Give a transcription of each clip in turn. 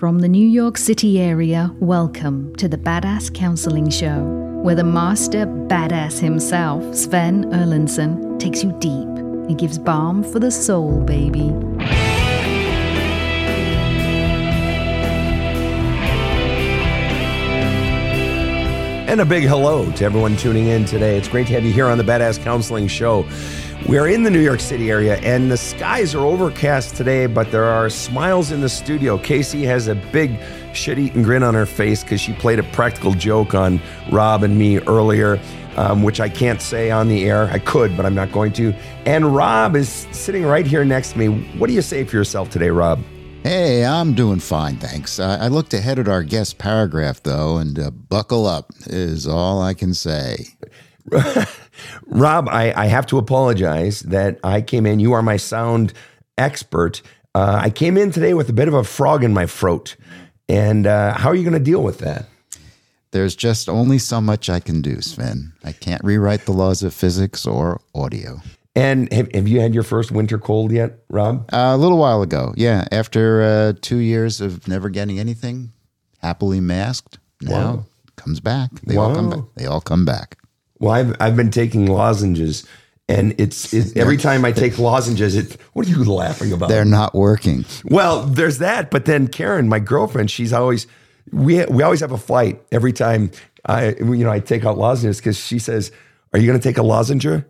From the New York City area, welcome to the Badass Counseling Show, where the master badass himself, Sven Erlandson, takes you deep and gives balm for the soul, baby. And a big hello to everyone tuning in today. It's great to have you here on the Badass Counseling Show. We're in the New York City area and the skies are overcast today, but there are smiles in the studio. Casey has a big shit eating grin on her face because she played a practical joke on Rob and me earlier, um, which I can't say on the air. I could, but I'm not going to. And Rob is sitting right here next to me. What do you say for yourself today, Rob? Hey, I'm doing fine, thanks. I, I looked ahead at our guest paragraph, though, and uh, buckle up is all I can say. Rob, I, I, have to apologize that I came in. You are my sound expert. Uh, I came in today with a bit of a frog in my throat. And uh, how are you going to deal with that? There's just only so much I can do, Sven. I can't rewrite the laws of physics or audio. And have, have you had your first winter cold yet, Rob? Uh, a little while ago, yeah. After uh, two years of never getting anything, happily masked, now wow. comes back. They wow. all come back. They all come back. Well, I've I've been taking lozenges, and it's, it's every time I take lozenges, it. What are you laughing about? They're not working. Well, there's that, but then Karen, my girlfriend, she's always we we always have a fight every time I you know I take out lozenges because she says, "Are you going to take a lozenge?" And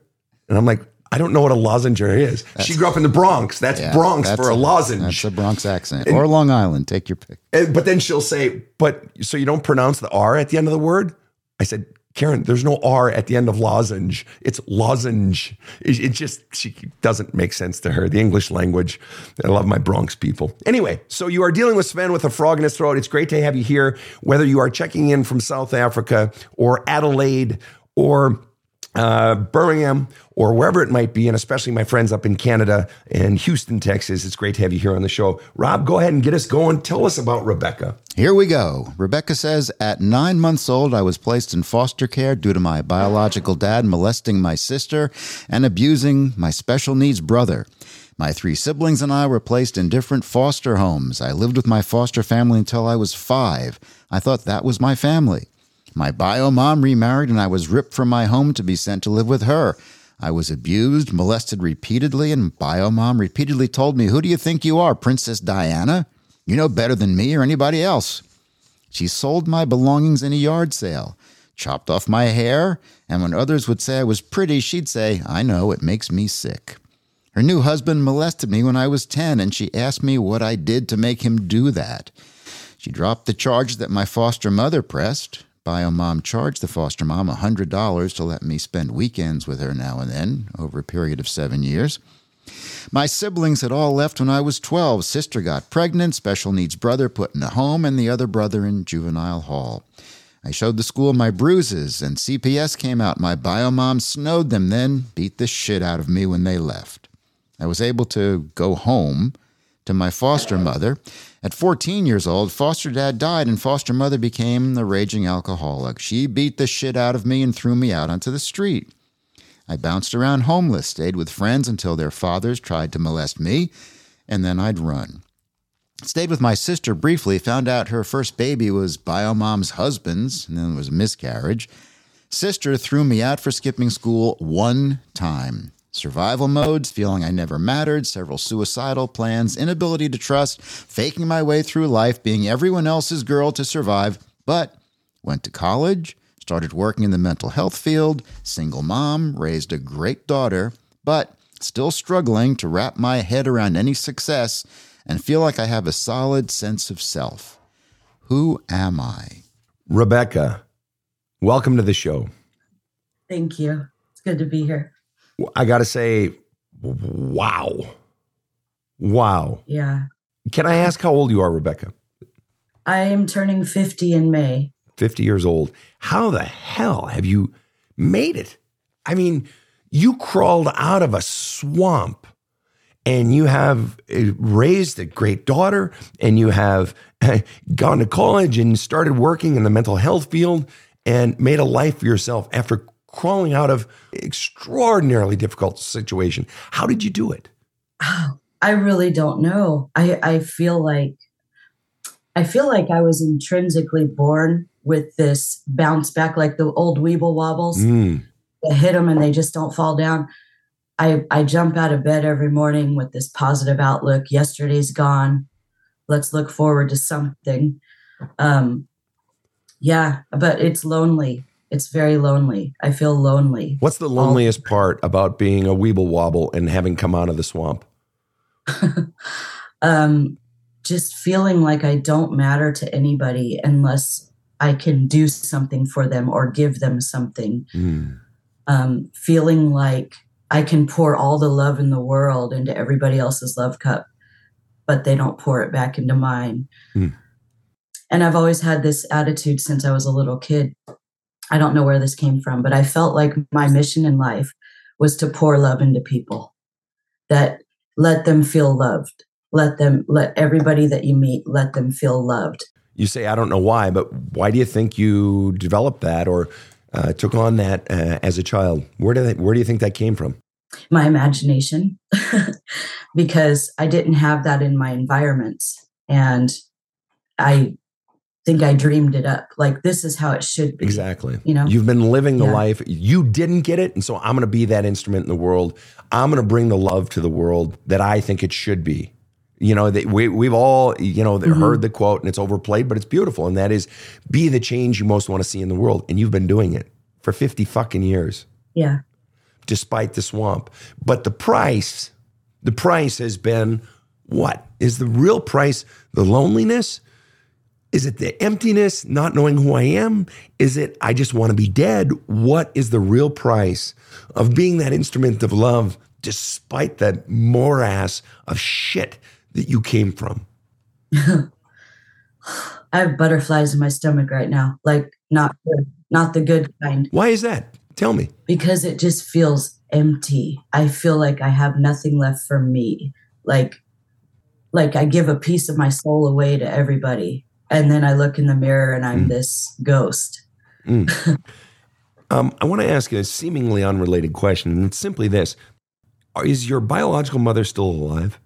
I'm like, I don't know what a lozenge is. That's, she grew up in the Bronx. That's yeah, Bronx that's for a, a, lozenge. That's a Bronx accent. And, or Long Island. Take your pick. And, but then she'll say, but so you don't pronounce the R at the end of the word? I said, Karen, there's no R at the end of lozenge. It's lozenge. It, it, just she doesn't make sense to her. The English language. I love my Bronx people. Anyway, so you are dealing with Sven with a frog in his throat. It's great to have you here, whether you are checking in from South Africa or Adelaide or uh, Birmingham or wherever it might be, and especially my friends up in Canada and Houston, Texas. It's great to have you here on the show. Rob, go ahead and get us going. Tell us about Rebecca. Here we go. Rebecca says At nine months old, I was placed in foster care due to my biological dad molesting my sister and abusing my special needs brother. My three siblings and I were placed in different foster homes. I lived with my foster family until I was five. I thought that was my family. My bio mom remarried, and I was ripped from my home to be sent to live with her. I was abused, molested repeatedly, and bio mom repeatedly told me, Who do you think you are, Princess Diana? You know better than me or anybody else. She sold my belongings in a yard sale, chopped off my hair, and when others would say I was pretty, she'd say, I know, it makes me sick. Her new husband molested me when I was 10, and she asked me what I did to make him do that. She dropped the charge that my foster mother pressed. Bio mom charged the foster mom $100 to let me spend weekends with her now and then over a period of seven years. My siblings had all left when I was 12. Sister got pregnant, special needs brother put in a home, and the other brother in juvenile hall. I showed the school my bruises, and CPS came out. My bio mom snowed them, then beat the shit out of me when they left. I was able to go home to my foster mother. At 14 years old, foster dad died and foster mother became the raging alcoholic. She beat the shit out of me and threw me out onto the street. I bounced around homeless, stayed with friends until their fathers tried to molest me, and then I'd run. Stayed with my sister briefly, found out her first baby was bio mom's husband's, and then there was a miscarriage. Sister threw me out for skipping school one time survival modes, feeling I never mattered, several suicidal plans, inability to trust, faking my way through life, being everyone else's girl to survive, but went to college, started working in the mental health field, single mom, raised a great daughter, but still struggling to wrap my head around any success and feel like I have a solid sense of self. Who am I? Rebecca, welcome to the show. Thank you. It's good to be here. I got to say, wow. Wow. Yeah. Can I ask how old you are, Rebecca? I am turning 50 in May. 50 years old. How the hell have you made it? I mean, you crawled out of a swamp and you have uh, raised a great daughter and you have gone to college and started working in the mental health field and made a life for yourself after crawling out of extraordinarily difficult situation. How did you do it? I really don't know. I, I feel like I feel like I was intrinsically born with this bounce back, like the old Weeble wobbles. Mm. Hit them and they just don't fall down. I, I jump out of bed every morning with this positive outlook. Yesterday's gone. Let's look forward to something. Um, yeah, but it's lonely. It's very lonely. I feel lonely. What's the loneliest part about being a weeble wobble and having come out of the swamp? um, just feeling like I don't matter to anybody unless I can do something for them or give them something. Mm. Um, feeling like I can pour all the love in the world into everybody else's love cup, but they don't pour it back into mine. Mm. And I've always had this attitude since I was a little kid. I don't know where this came from, but I felt like my mission in life was to pour love into people, that let them feel loved, let them, let everybody that you meet, let them feel loved. You say, I don't know why, but why do you think you developed that or uh, took on that uh, as a child? Where did that, where do you think that came from? My imagination, because I didn't have that in my environments, and I think I dreamed it up. Like this is how it should be. Exactly. You know, you've been living the Yeah. life. You didn't get it, and so I'm going to be that instrument in the world. I'm going to bring the love to the world that I think it should be. You know, that we we've all you know Mhm. heard the quote, and it's overplayed, but it's beautiful, and that is, be the change you most want to see in the world, and you've been doing it for 50 fucking years. Yeah. despite the swamp. But the price, the price has been what? Is the real price the loneliness? Is it the emptiness, not knowing who I am? Is it I just want to be dead? What is the real price of being that instrument of love despite that morass of shit that you came from? I have butterflies in my stomach right now. Like not good, not the good kind. Why is that? Tell me. because it just feels empty. I feel like I have nothing left for me. Like like I give a piece of my soul away to everybody. And then I look in the mirror and I'm Mm. this ghost. Um, I want to ask you a seemingly unrelated question, and it's simply this: Is your biological mother still alive?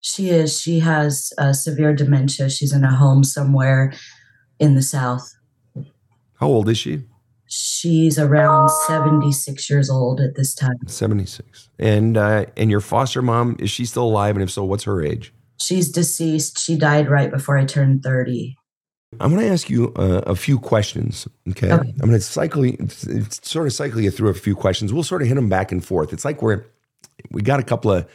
She is she has uh, severe dementia. She's in a home somewhere in the south. How old is she? She's around 76 years old at this time. 76. And uh, and your foster mom, is she still alive? And if so, what's her age? She's deceased. She died right before I turned 30. I'm going to ask you uh, a few questions. Okay. Okay. I'm going to cycle you, it's- it's sort of cycle you through a few questions. We'll sort of hit them back and forth. It's like we're, we got a couple of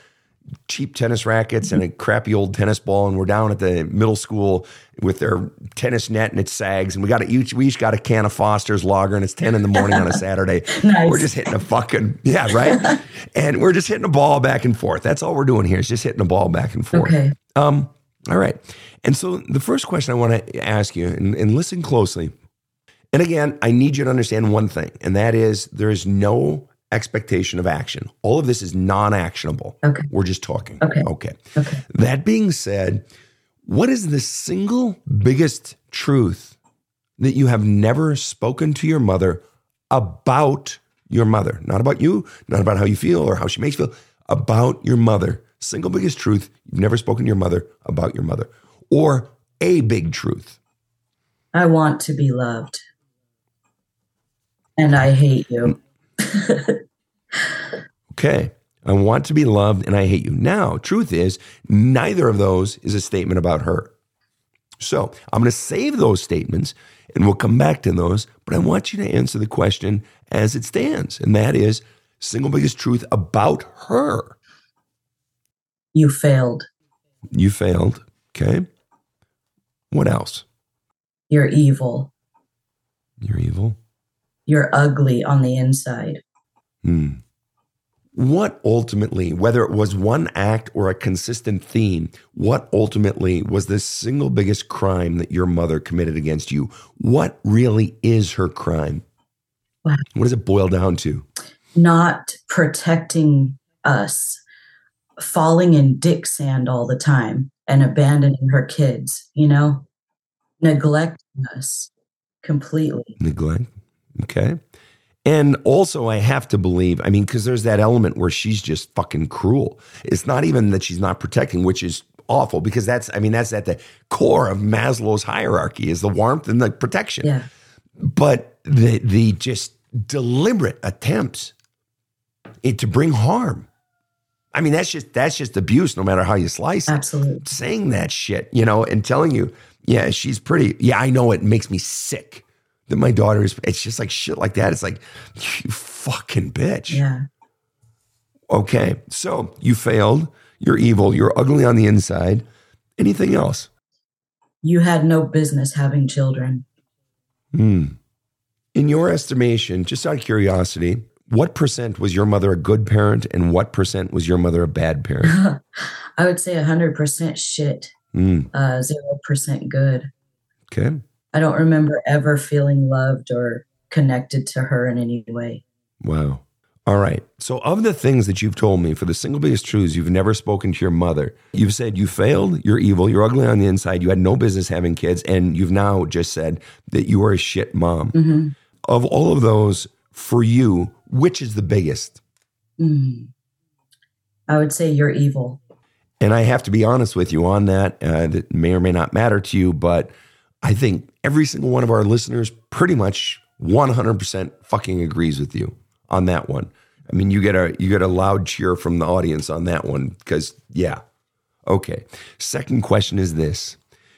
cheap tennis rackets and a crappy old tennis ball, and we're down at the middle school with their tennis net and it sags. And we got a, each, we each got a can of Foster's lager, and it's 10 in the morning on a Saturday. Nice. We're just hitting a fucking, yeah, right? and we're just hitting a ball back and forth. That's all we're doing here is just hitting a ball back and forth. Okay. Um, all right. And so the first question I want to ask you, and, and listen closely. And again, I need you to understand one thing, and that is there is no expectation of action. All of this is non actionable. Okay. We're just talking. Okay. Okay. Okay. That being said, what is the single biggest truth that you have never spoken to your mother about your mother? Not about you, not about how you feel or how she makes you feel, about your mother. Single biggest truth you've never spoken to your mother about your mother, or a big truth. I want to be loved. And I hate you. Okay. I want to be loved and I hate you. Now, truth is, neither of those is a statement about her. So I'm going to save those statements and we'll come back to those. But I want you to answer the question as it stands. And that is single biggest truth about her. You failed. You failed. Okay. What else? You're evil. You're evil. You're ugly on the inside. Hmm. What ultimately, whether it was one act or a consistent theme, what ultimately was the single biggest crime that your mother committed against you? What really is her crime? Wow. What does it boil down to? Not protecting us, falling in dick sand all the time and abandoning her kids, you know, neglecting us completely. Neglect. Okay. And also, I have to believe, I mean, because there's that element where she's just fucking cruel. It's not even that she's not protecting, which is awful because that's I mean that's at the core of Maslow's hierarchy is the warmth and the protection. Yeah. But the the just deliberate attempts it, to bring harm. I mean that's just that's just abuse no matter how you slice it. Absolutely. Saying that shit, you know, and telling you, yeah, she's pretty. Yeah, I know it makes me sick that my daughter is it's just like shit like that. It's like you fucking bitch. Yeah. Okay. So you failed. You're evil. You're ugly on the inside. Anything else? You had no business having children. Hmm. In your estimation, just out of curiosity, what percent was your mother a good parent and what percent was your mother a bad parent? I would say 100% shit, Hmm. uh, 0% good. Okay. I don't remember ever feeling loved or connected to her in any way. Wow. All right. So, of the things that you've told me, for the single biggest truths, you've never spoken to your mother. You've said you failed, you're evil, you're ugly on the inside, you had no business having kids, and you've now just said that you are a shit mom. hmm Of all of those, for you, which is the biggest? Mm. I would say you're evil. And I have to be honest with you on that. Uh, that may or may not matter to you, but I think every single one of our listeners pretty much 100% fucking agrees with you on that one. I mean, you get a you get a loud cheer from the audience on that one because yeah. Okay. Second question is this.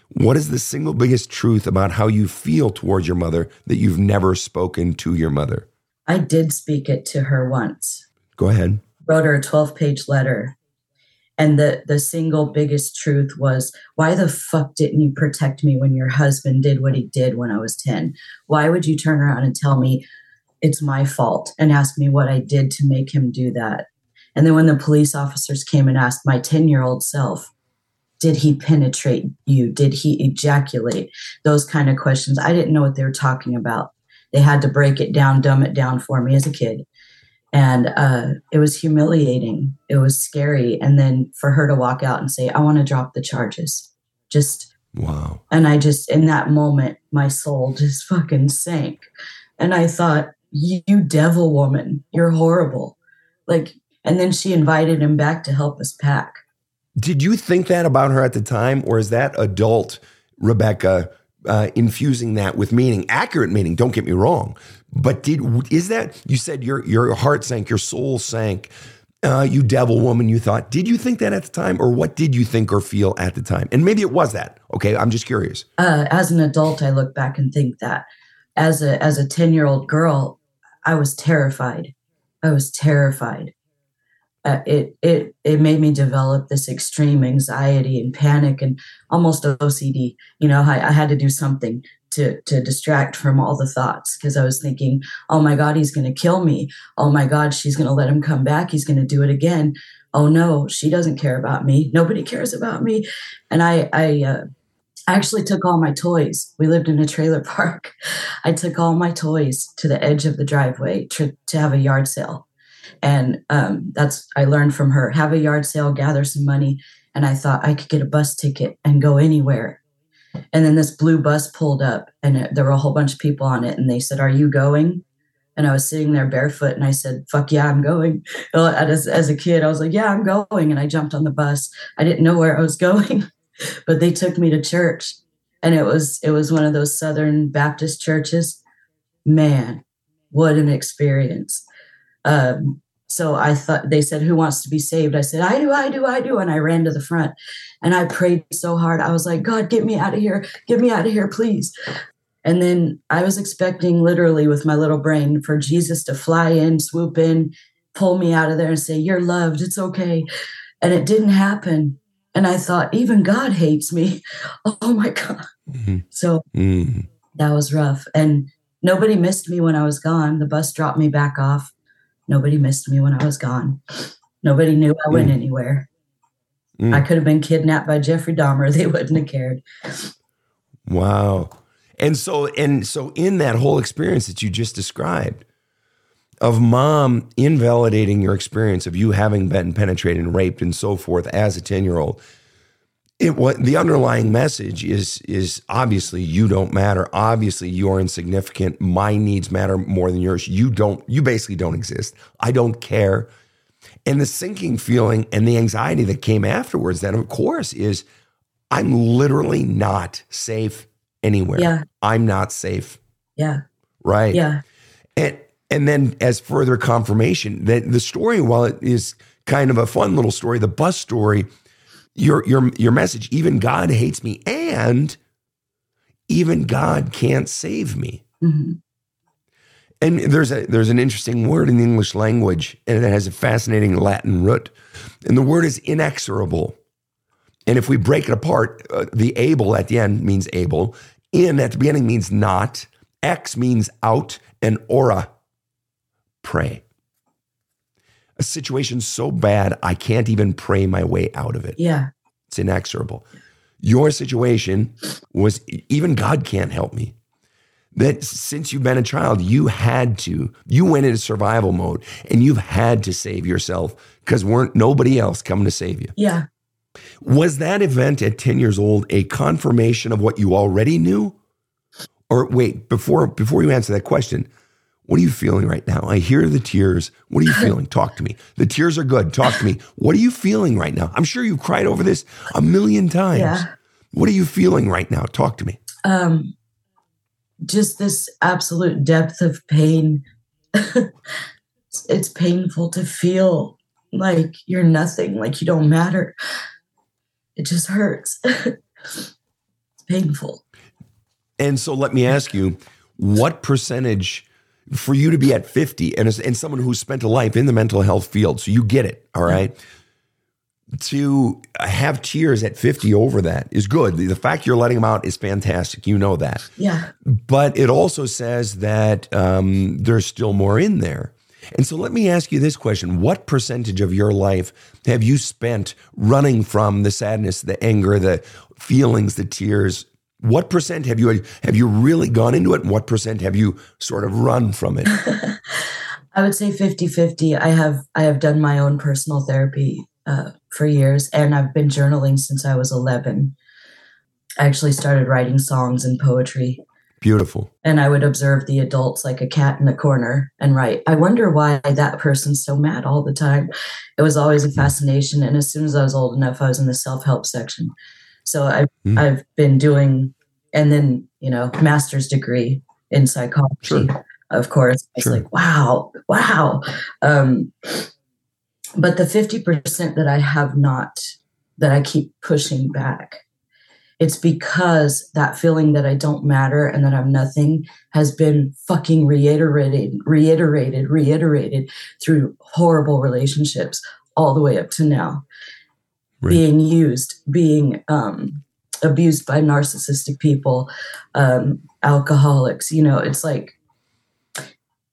What is the single biggest truth about how you feel towards your mother that you've never spoken to your mother? I did speak it to her once. Go ahead. Wrote her a 12 page letter. And the, the single biggest truth was why the fuck didn't you protect me when your husband did what he did when I was 10? Why would you turn around and tell me it's my fault and ask me what I did to make him do that? And then when the police officers came and asked my 10 year old self, did he penetrate you? Did he ejaculate? Those kind of questions. I didn't know what they were talking about. They had to break it down, dumb it down for me as a kid. And uh, it was humiliating. It was scary. And then for her to walk out and say, I want to drop the charges. Just, Wow. and I just, in that moment, my soul just fucking sank. And I thought, you devil woman, you're horrible. Like, and then she invited him back to help us pack. Did you think that about her at the time, or is that adult Rebecca uh, infusing that with meaning, accurate meaning? Don't get me wrong, but did is that you said your your heart sank, your soul sank, uh, you devil woman? You thought, did you think that at the time, or what did you think or feel at the time? And maybe it was that. Okay, I'm just curious. uh, as an adult, I look back and think that as a as a ten year old girl, I was terrified. I was terrified. Uh, it it it made me develop this extreme anxiety and panic and almost OCD. You know, I, I had to do something to to distract from all the thoughts because I was thinking, "Oh my God, he's going to kill me! Oh my God, she's going to let him come back. He's going to do it again. Oh no, she doesn't care about me. Nobody cares about me." And I I uh, actually took all my toys. We lived in a trailer park. I took all my toys to the edge of the driveway to, to have a yard sale. And um, that's, I learned from her have a yard sale, gather some money. And I thought I could get a bus ticket and go anywhere. And then this blue bus pulled up and it, there were a whole bunch of people on it. And they said, Are you going? And I was sitting there barefoot and I said, Fuck yeah, I'm going. As, as a kid, I was like, Yeah, I'm going. And I jumped on the bus. I didn't know where I was going but they took me to church and it was it was one of those southern baptist churches man what an experience um, so i thought they said who wants to be saved i said i do i do i do and i ran to the front and i prayed so hard i was like god get me out of here get me out of here please and then i was expecting literally with my little brain for jesus to fly in swoop in pull me out of there and say you're loved it's okay and it didn't happen and I thought, even God hates me. Oh my God. Mhm. So Mhm. that was rough. And nobody missed me when I was gone. The bus dropped me back off. Nobody missed me when I was gone. Nobody knew I went Mm. anywhere. Mm. I could have been kidnapped by Jeffrey Dahmer. They wouldn't have cared. Wow. And so and so in that whole experience that you just described of mom invalidating your experience of you having been penetrated and raped and so forth as a 10-year-old it what the underlying message is is obviously you don't matter obviously you're insignificant my needs matter more than yours you don't you basically don't exist i don't care And the sinking feeling and the anxiety that came afterwards, then of course, is I'm literally not safe anywhere. Yeah. I'm not safe. Yeah. Right. Yeah. And and then as further confirmation that the story, while it is kind of a fun little story, the bus story, your your your message, even God hates me, and even God can't save me. hmm And there's a there's an interesting word in the English language, and it has a fascinating Latin root, and the word is inexorable. And if we break it apart, uh, the able at the end means able, in at the beginning means not, x means out, and ora, pray. A situation so bad I can't even pray my way out of it. Yeah. It's inexorable. Your situation was even God can't help me. That since you've been a child, you had to, you went into survival mode and you've had to save yourself because weren't nobody else coming to save you. Yeah. Was that event at 10 years old a confirmation of what you already knew? Or wait, before before you answer that question, what are you feeling right now? I hear the tears. What are you feeling? Talk to me. The tears are good. Talk to me. What are you feeling right now? I'm sure you've cried over this a million times. Yeah. What are you feeling right now? Talk to me. Um, just this absolute depth of pain. it's, it's painful to feel like you're nothing, like you don't matter. It just hurts. it's painful. And so let me ask you, what percentage for you to be at 50 and and someone who's spent a life in the mental health field, so you get it, all right? To have tears at 50 over that is good. The fact you're letting them out is fantastic. You know that. Yeah. But it also says that um, there's still more in there. And so let me ask you this question What percentage of your life have you spent running from the sadness, the anger, the feelings, the tears? What percent have you have you really gone into it? And what percent have you sort of run from it? I would say 50-50. I have I have done my own personal therapy uh, for years, and I've been journaling since I was 11. I actually started writing songs and poetry Beautiful. and I would observe the adults like a cat in a corner and write. I wonder why that person's so mad all the time. It was always a fascination. And as soon as I was old enough, I was in the self help section. So I, Mm. I've been doing, and then, you know, master's degree in psychology, Sure. of course. It's Sure. like, wow, wow. Um, but the 50% that I have not, that I keep pushing back, it's because that feeling that I don't matter and that I'm nothing has been fucking reiterated, reiterated, reiterated through horrible relationships all the way up to now. Right. Being used, being um, abused by narcissistic people, um, alcoholics. You know, it's like,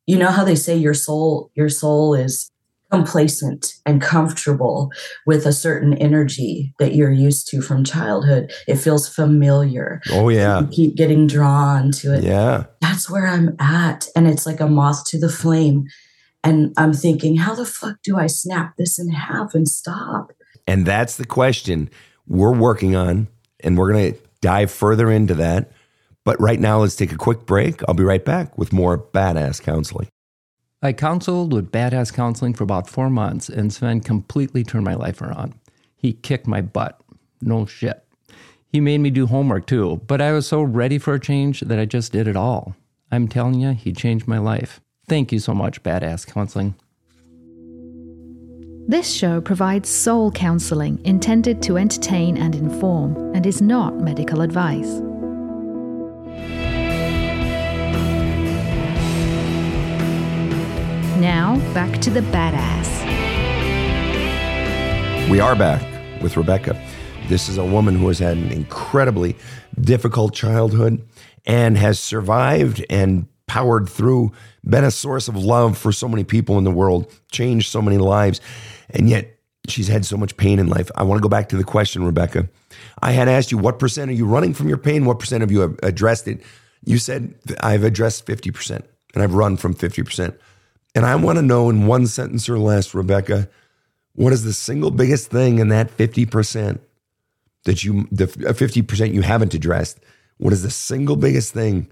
you know how they say your soul, your soul is complacent and comfortable with a certain energy that you're used to from childhood. It feels familiar. Oh yeah. You keep getting drawn to it. Yeah. That's where I'm at. And it's like a moth to the flame. And I'm thinking, how the fuck do I snap this in half and stop? And that's the question we're working on, and we're going to dive further into that. But right now, let's take a quick break. I'll be right back with more badass counseling. I counseled with badass counseling for about four months, and Sven completely turned my life around. He kicked my butt. No shit. He made me do homework too, but I was so ready for a change that I just did it all. I'm telling you, he changed my life. Thank you so much, badass counseling. This show provides soul counseling intended to entertain and inform and is not medical advice. Now, back to the badass. We are back with Rebecca. This is a woman who has had an incredibly difficult childhood and has survived and powered through, been a source of love for so many people in the world, changed so many lives. And yet she's had so much pain in life. I want to go back to the question, Rebecca. I had asked you, what percent are you running from your pain? What percent of you have addressed it? You said, I've addressed 50% and I've run from 50%. And I want to know in one sentence or less, Rebecca, what is the single biggest thing in that 50% that you, the 50% uh, you haven't addressed? What is the single biggest thing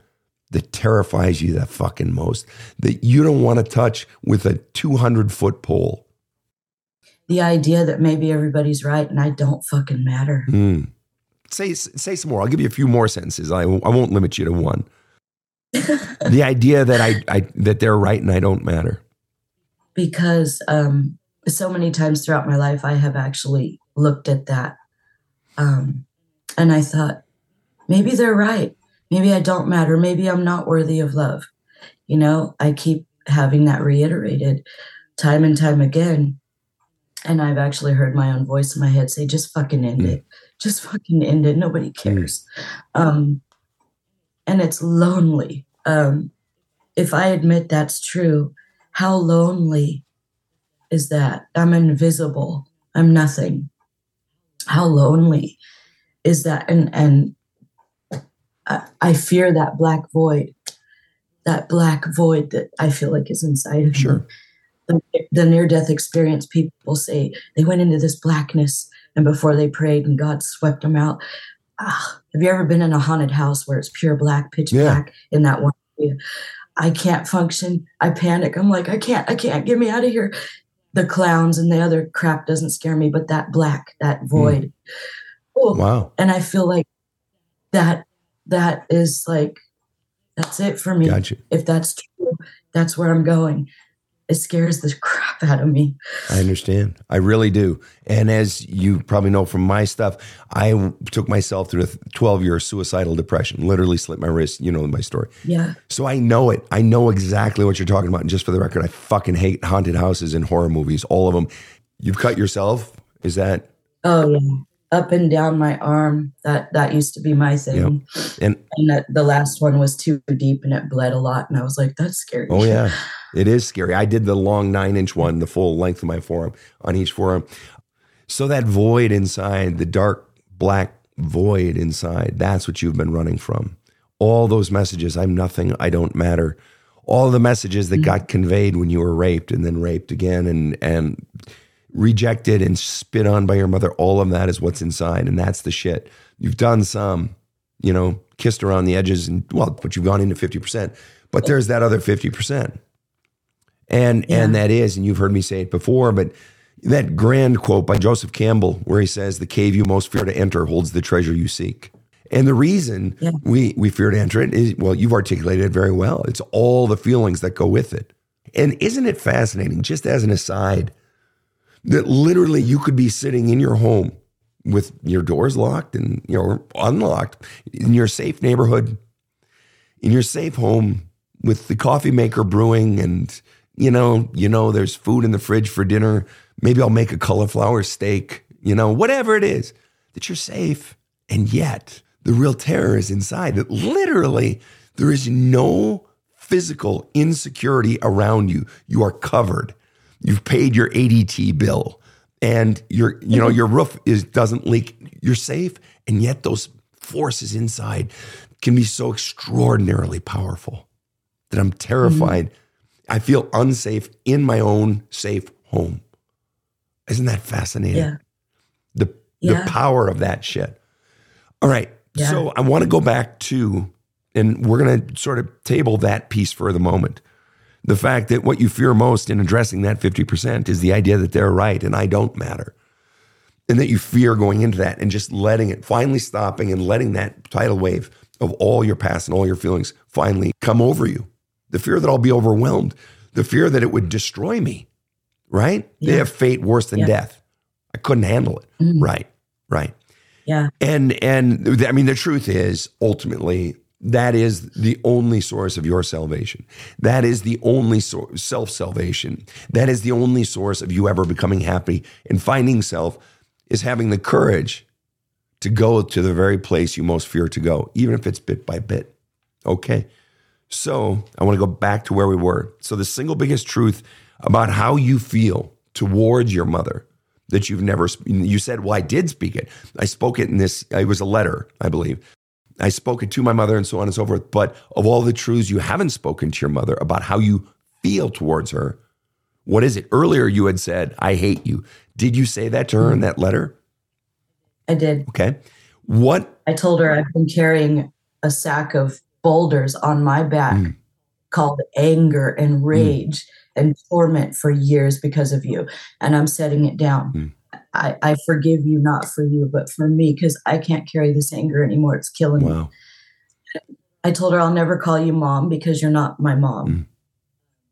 that terrifies you the fucking most that you don't want to touch with a 200 foot pole? the idea that maybe everybody's right and I don't fucking matter. Mm. Say say some more. I'll give you a few more sentences. I, I won't limit you to one. the idea that I, I that they're right and I don't matter. Because um, so many times throughout my life, I have actually looked at that, um, and I thought maybe they're right. Maybe I don't matter. Maybe I'm not worthy of love. You know, I keep having that reiterated time and time again. And I've actually heard my own voice in my head say, just fucking end mm. it. Just fucking end it. Nobody cares. Mm. Um, and it's lonely. Um, if I admit that's true, how lonely is that? I'm invisible. I'm nothing. How lonely is that? And and I, I fear that black void, that black void that I feel like is inside of sure. me. The, the near death experience, people say they went into this blackness and before they prayed and God swept them out. Ah, have you ever been in a haunted house where it's pure black, pitch yeah. black in that one area? I can't function. I panic. I'm like, I can't, I can't, get me out of here. The clowns and the other crap doesn't scare me, but that black, that hmm. void. Mm. Oh, wow. And I feel like that, that is like, that's it for me. Gotcha. If that's true, that's where I'm going it scares the crap out of me. I understand. I really do. And as you probably know from my stuff, I took myself through a 12 year suicidal depression, literally slit my wrist. You know my story. Yeah. So I know it. I know exactly what you're talking about. And just for the record, I fucking hate haunted houses and horror movies, all of them. You've cut yourself? Is that? Oh, yeah. Up and down my arm. That that used to be my thing. Yep. And, and that, the last one was too deep and it bled a lot. And I was like, that's scary. Oh, yeah. It is scary. I did the long nine inch one, the full length of my forearm on each forearm. So that void inside, the dark black void inside, that's what you've been running from. All those messages, I'm nothing, I don't matter. All the messages that mm-hmm. got conveyed when you were raped and then raped again and and rejected and spit on by your mother, all of that is what's inside. And that's the shit. You've done some, you know, kissed around the edges and well, but you've gone into 50%. But there's that other 50%. And yeah. and that is, and you've heard me say it before, but that grand quote by Joseph Campbell, where he says, "The cave you most fear to enter holds the treasure you seek." And the reason yeah. we we fear to enter it is, well, you've articulated it very well. It's all the feelings that go with it. And isn't it fascinating? Just as an aside, that literally you could be sitting in your home with your doors locked and you know unlocked in your safe neighborhood, in your safe home with the coffee maker brewing and you know, you know, there's food in the fridge for dinner. Maybe I'll make a cauliflower steak, you know, whatever it is, that you're safe. And yet, the real terror is inside that literally there is no physical insecurity around you. You are covered. You've paid your ADT bill and your you know your roof is doesn't leak. You're safe and yet those forces inside can be so extraordinarily powerful that I'm terrified mm-hmm. I feel unsafe in my own safe home. Isn't that fascinating? Yeah. The yeah. the power of that shit. All right. Yeah. So I want to go back to, and we're going to sort of table that piece for the moment. The fact that what you fear most in addressing that 50% is the idea that they're right and I don't matter. And that you fear going into that and just letting it, finally stopping and letting that tidal wave of all your past and all your feelings finally come over you the fear that I'll be overwhelmed, the fear that it would destroy me, right? Yeah. They have fate worse than yeah. death. I couldn't handle it. Mm-hmm. Right. Right. Yeah. And and I mean the truth is ultimately that is the only source of your salvation. That is the only source self-salvation. That is the only source of you ever becoming happy and finding self is having the courage to go to the very place you most fear to go, even if it's bit by bit. Okay. So I want to go back to where we were. So the single biggest truth about how you feel towards your mother that you've never, you said, well, I did speak it. I spoke it in this, it was a letter, I believe. I spoke it to my mother and so on and so forth. But of all the truths you haven't spoken to your mother about how you feel towards her, what is it? Earlier you had said, I hate you. Did you say that to her in that letter? I did. Okay. What? I told her I've been carrying a sack of boulders on my back mm. called anger and mm. rage. Mm. and torment for years because of you. And I'm setting it down. Mm. I, I forgive you, not for you, but for me, because I can't carry this anger anymore. It's killing me. I told her I'll never call you mom because you're not my mom.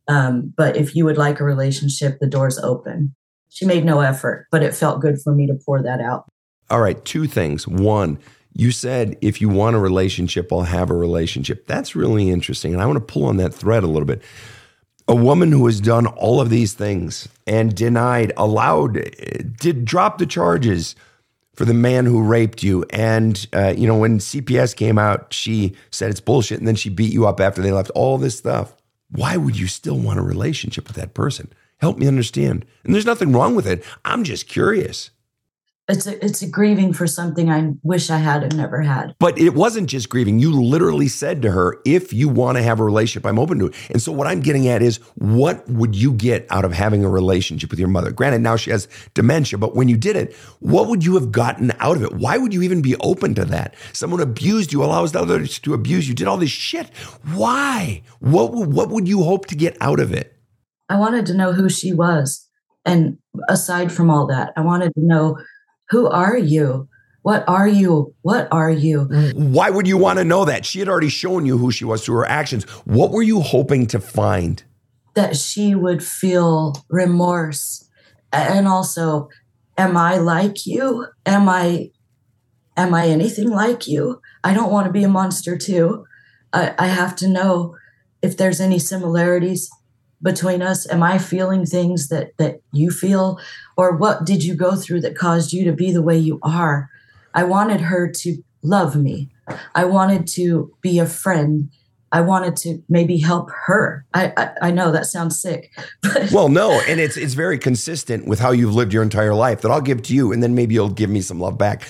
Um, but if you would like a relationship, the door's open. She made no effort, but it felt good for me to pour that out. All right, two things. One, you said if you want a relationship, I'll have a relationship. That's really interesting. And I want to pull on that thread a little bit. A woman who has done all of these things and denied, allowed, did drop the charges for the man who raped you. And, uh, you know, when CPS came out, she said it's bullshit. And then she beat you up after they left, all this stuff. Why would you still want a relationship with that person? Help me understand. And there's nothing wrong with it. I'm just curious. It's a, it's a grieving for something I wish I had and never had. But it wasn't just grieving. You literally said to her, if you want to have a relationship, I'm open to it. And so what I'm getting at is what would you get out of having a relationship with your mother? Granted, now she has dementia, but when you did it, what would you have gotten out of it? Why would you even be open to that? Someone abused you, allows others to abuse you, did all this shit. Why? What, what would you hope to get out of it? I wanted to know who she was. And aside from all that, I wanted to know who are you? What are you? What are you? Why would you want to know that? She had already shown you who she was through her actions. What were you hoping to find? That she would feel remorse. And also, am I like you? Am I am I anything like you? I don't want to be a monster too. I, I have to know if there's any similarities between us? Am i feeling things that that you feel? Or what did you go through that caused you to be the way you are? I wanted her to love me. I wanted to be a friend. I wanted to maybe help her. I i, I know that sounds sick but Well, no, and it's it's very consistent with how you've lived your entire life that I'll give to you, and then maybe you'll give me some love back.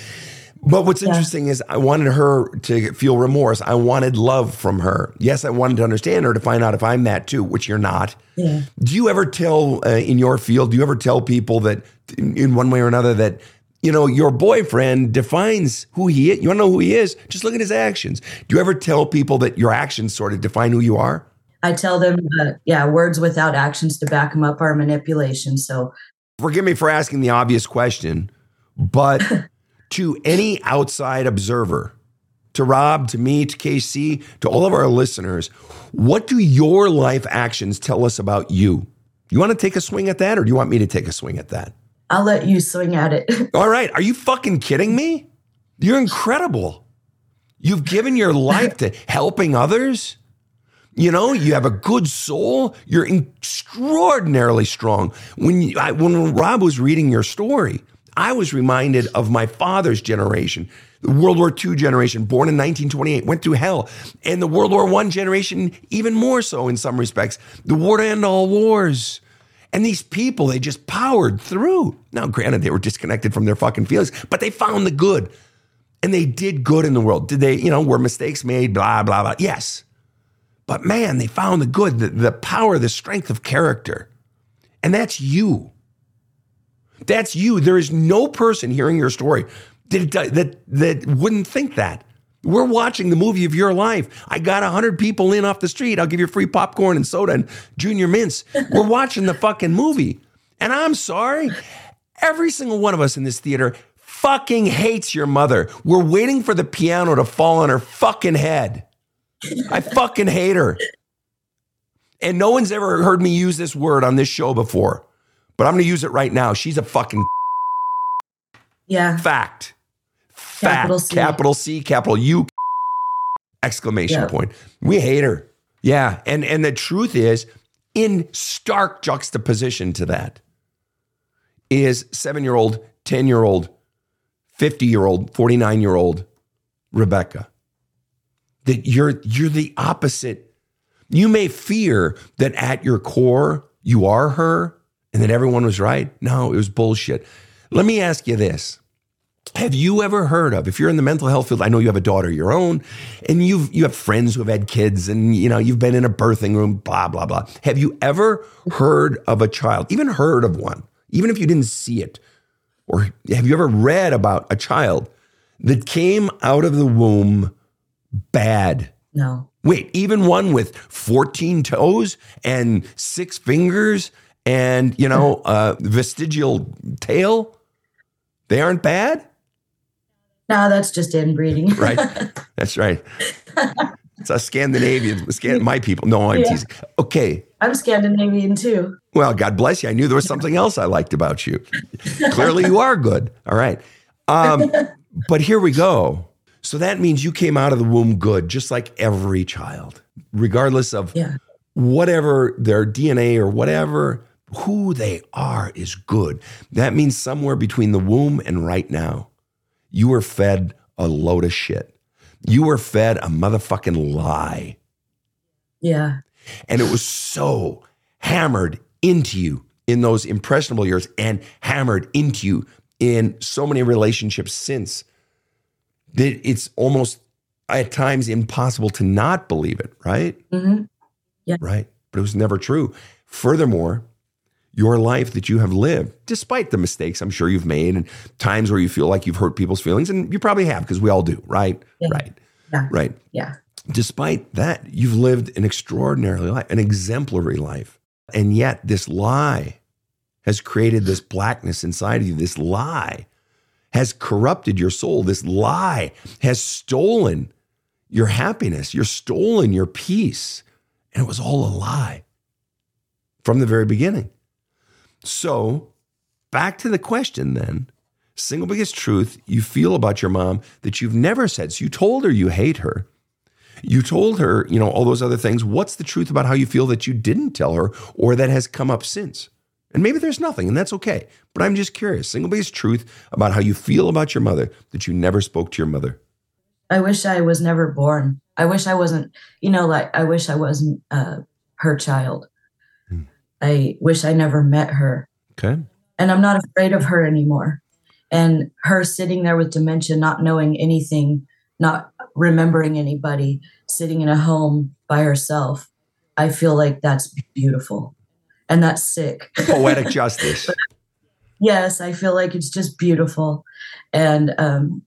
But what's Yeah. interesting is I wanted her to feel remorse. I wanted love from her. Yes, I wanted to understand her to find out if I'm that too, which you're not. yeah Do you ever tell uh, in your field? Do you ever tell people that in, in one way or another that you know your boyfriend defines who he is? You want to know who he is? Just look at his actions. Do you ever tell people that your actions sort of define who you are? i tell them that yeah words without actions to back them up are manipulation so Forgive me for asking the obvious question, but to any outside observer, to Rob, to me, to Casey, to all of our listeners, what do your life actions tell us about you? You want to take a swing at that, or do you want me to take a swing at that? i'll let you swing at it All right. Are you fucking kidding me? You're incredible. You've given your life to helping others. You know, you have a good soul. You're extraordinarily strong. When you, I, when Rob was reading your story, I was reminded of my father's generation, the World War II generation, born in 1928, went through hell, and the World War I generation, even more so in some respects, the war to end all wars. And these people, they just powered through. Now, granted, they were disconnected from their fucking feelings, but they found the good and they did good in the world. Did they, you know, were mistakes made, blah, blah, blah? Yes. But man, they found the good, the, the power, the strength of character. And that's you. That's you. There is no person hearing your story that, that, that wouldn't think that. We're watching the movie of your life. I got 100 people in off the street. I'll give you free popcorn and soda and junior mints. We're watching the fucking movie. And I'm sorry, every single one of us in this theater fucking hates your mother. We're waiting for the piano to fall on her fucking head. I fucking hate her. And no one's ever heard me use this word on this show before, but I'm going to use it right now. She's a fucking yeah fact. Fact. Capital C. Capital C, capital U, exclamation Yeah. point. We hate her. Yeah. And and the truth is, in stark juxtaposition to that, is seven-year-old, 10-year-old, 50-year-old, 49-year-old Rebecca. That you're you're the opposite. You may fear that at your core you are her and that everyone was right. No, it was bullshit. Let me ask you this. Have you ever heard of, if you're in the mental health field, I know you have a daughter of your own, and you've you have friends who have had kids, and you know, you've been in a birthing room, blah, blah, blah. Have you ever heard of a child, even heard of one, even if you didn't see it? Or have you ever read about a child that came out of the womb bad? no Wait, even one with 14 toes and six fingers and, you know, a vestigial tail? They aren't bad? No, that's just inbreeding. Right. That's right. It's a Scandinavian, Scan- my people. No, I'm Yeah. teasing. Okay. I'm Scandinavian too. Well, God bless you. I knew there was something else I liked about you. Clearly, you are good. All right. Um, but here we go. So that means you came out of the womb good, just like every child, regardless of Yeah. whatever their DNA or whatever, who they are is good. That means somewhere between the womb and right now, you were fed a load of shit. You were fed a motherfucking lie. Yeah. And it was so hammered into you in those impressionable years and hammered into you in so many relationships since that it's almost at times impossible to not believe it, right? hmm Right. But it was never true. Furthermore, your life that you have lived, despite the mistakes I'm sure you've made and times where you feel like you've hurt people's feelings, and you probably have because we all do, right? Yeah. Right. Yeah. Right Yeah. despite that, you've lived an extraordinary life, an exemplary life. And yet, this lie has created this blackness inside of you. This lie has corrupted your soul. This lie has stolen your happiness, you're stolen your peace. And it was all a lie from the very beginning. So, back to the question then single biggest truth you feel about your mom that you've never said. So, you told her you hate her. You told her, you know, all those other things. What's the truth about how you feel that you didn't tell her or that has come up since? And maybe there's nothing, and that's okay. But I'm just curious. Single biggest truth about how you feel about your mother that you never spoke to your mother. I wish I was never born. I wish I wasn't, you know, like I wish I wasn't uh, her child. I wish I never met her. Okay. And I'm not afraid of her anymore. And her sitting there with dementia, not knowing anything, not remembering anybody, sitting in a home by herself, I feel like that's beautiful. And that's sick. Poetic justice. yes, I feel like it's just beautiful. And um,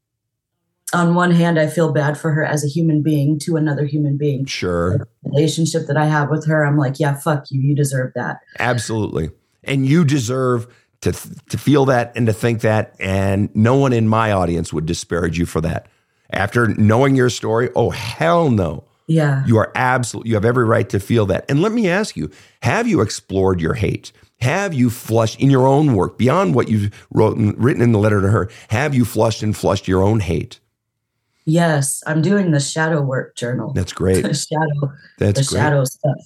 on one hand, I feel bad for her as a human being to another human being. Sure. Relationship that I have with her, I'm like, yeah, fuck you. You deserve that. Absolutely. And you deserve to, to feel that and to think that. And no one in my audience would disparage you for that. After knowing your story, oh, hell no. Yeah. You are absolutely, you have every right to feel that. And let me ask you have you explored your hate? Have you flushed in your own work beyond what you wrote and written in the letter to her? Have you flushed and flushed your own hate? Yes. I'm doing the shadow work journal. That's great. the shadow, That's the great. shadow stuff.